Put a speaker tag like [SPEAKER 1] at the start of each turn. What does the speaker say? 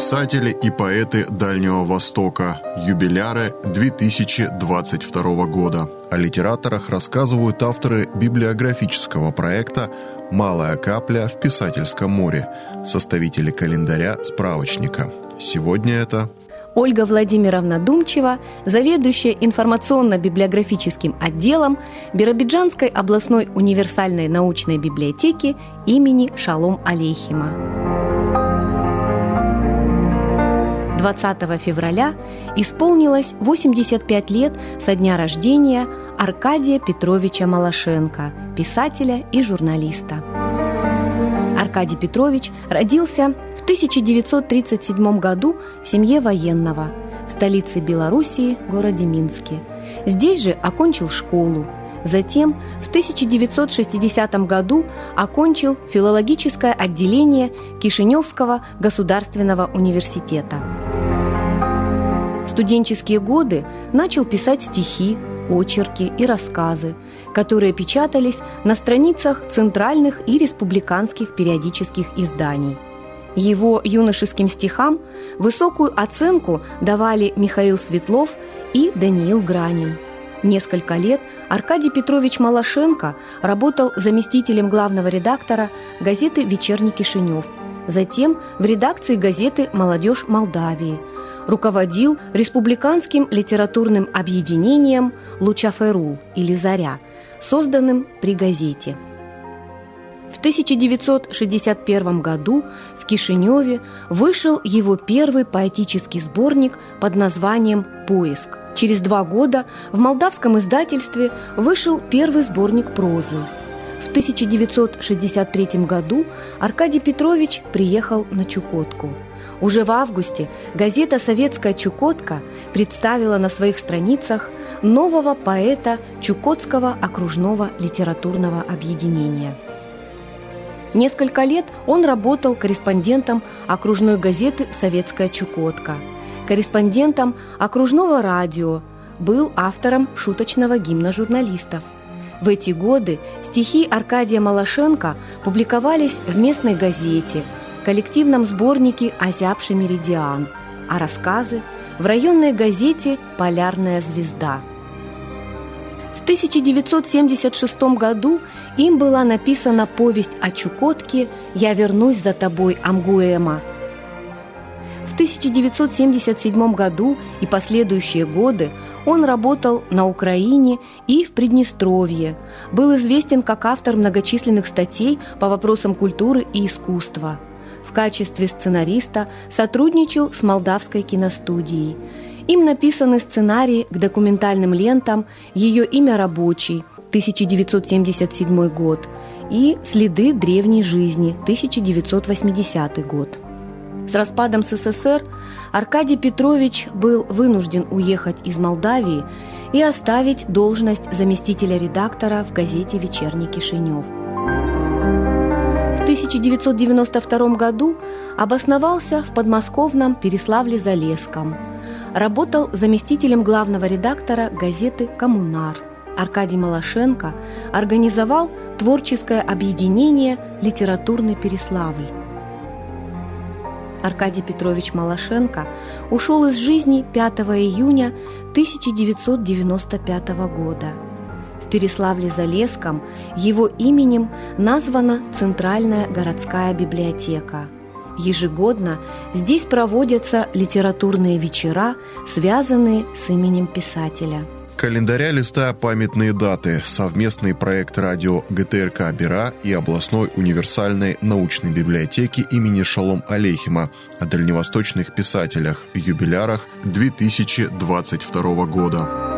[SPEAKER 1] Писатели и поэты Дальнего Востока. Юбиляры 2022 года. О литераторах рассказывают авторы библиографического проекта «Малая капля в писательском море», составители календаря справочника. Сегодня это
[SPEAKER 2] Ольга Владимировна Думчева, заведующая информационно-библиографическим отделом Биробиджанской областной универсальной научной библиотеки имени Шалом Алейхима. 20 февраля исполнилось 85 лет со дня рождения Аркадия Петровича Малашенко, писателя и журналиста. Аркадий Петрович родился в 1937 году в семье военного в столице Белоруссии, городе Минске. Здесь же окончил школу. Затем в 1960 году окончил филологическое отделение Кишиневского государственного университета студенческие годы начал писать стихи, очерки и рассказы, которые печатались на страницах центральных и республиканских периодических изданий. Его юношеским стихам высокую оценку давали Михаил Светлов и Даниил Гранин. Несколько лет Аркадий Петрович Малашенко работал заместителем главного редактора газеты «Вечерний Кишинев», затем в редакции газеты «Молодежь Молдавии», руководил республиканским литературным объединением «Лучаферул» или «Заря», созданным при газете. В 1961 году в Кишиневе вышел его первый поэтический сборник под названием «Поиск». Через два года в молдавском издательстве вышел первый сборник прозы. В 1963 году Аркадий Петрович приехал на Чукотку – уже в августе газета «Советская Чукотка» представила на своих страницах нового поэта Чукотского окружного литературного объединения. Несколько лет он работал корреспондентом окружной газеты «Советская Чукотка», корреспондентом окружного радио, был автором шуточного гимна журналистов. В эти годы стихи Аркадия Малашенко публиковались в местной газете – коллективном сборнике «Озябший меридиан», а рассказы в районной газете «Полярная звезда». В 1976 году им была написана повесть о Чукотке «Я вернусь за тобой, Амгуэма». В 1977 году и последующие годы он работал на Украине и в Приднестровье, был известен как автор многочисленных статей по вопросам культуры и искусства – в качестве сценариста сотрудничал с молдавской киностудией. Им написаны сценарии к документальным лентам «Ее имя рабочий» 1977 год и «Следы древней жизни» 1980 год. С распадом СССР Аркадий Петрович был вынужден уехать из Молдавии и оставить должность заместителя редактора в газете «Вечерний Кишинев». 1992 году обосновался в подмосковном Переславле-Залесском. Работал заместителем главного редактора газеты «Коммунар». Аркадий Малашенко организовал творческое объединение «Литературный Переславль». Аркадий Петрович Малашенко ушел из жизни 5 июня 1995 года – Переславле-Залесском его именем названа Центральная городская библиотека. Ежегодно здесь проводятся литературные вечера, связанные с именем писателя.
[SPEAKER 1] Календаря листа памятные даты, совместный проект радио ГТРК «Бера» и областной универсальной научной библиотеки имени Шалом Алейхима о дальневосточных писателях, юбилярах 2022 года.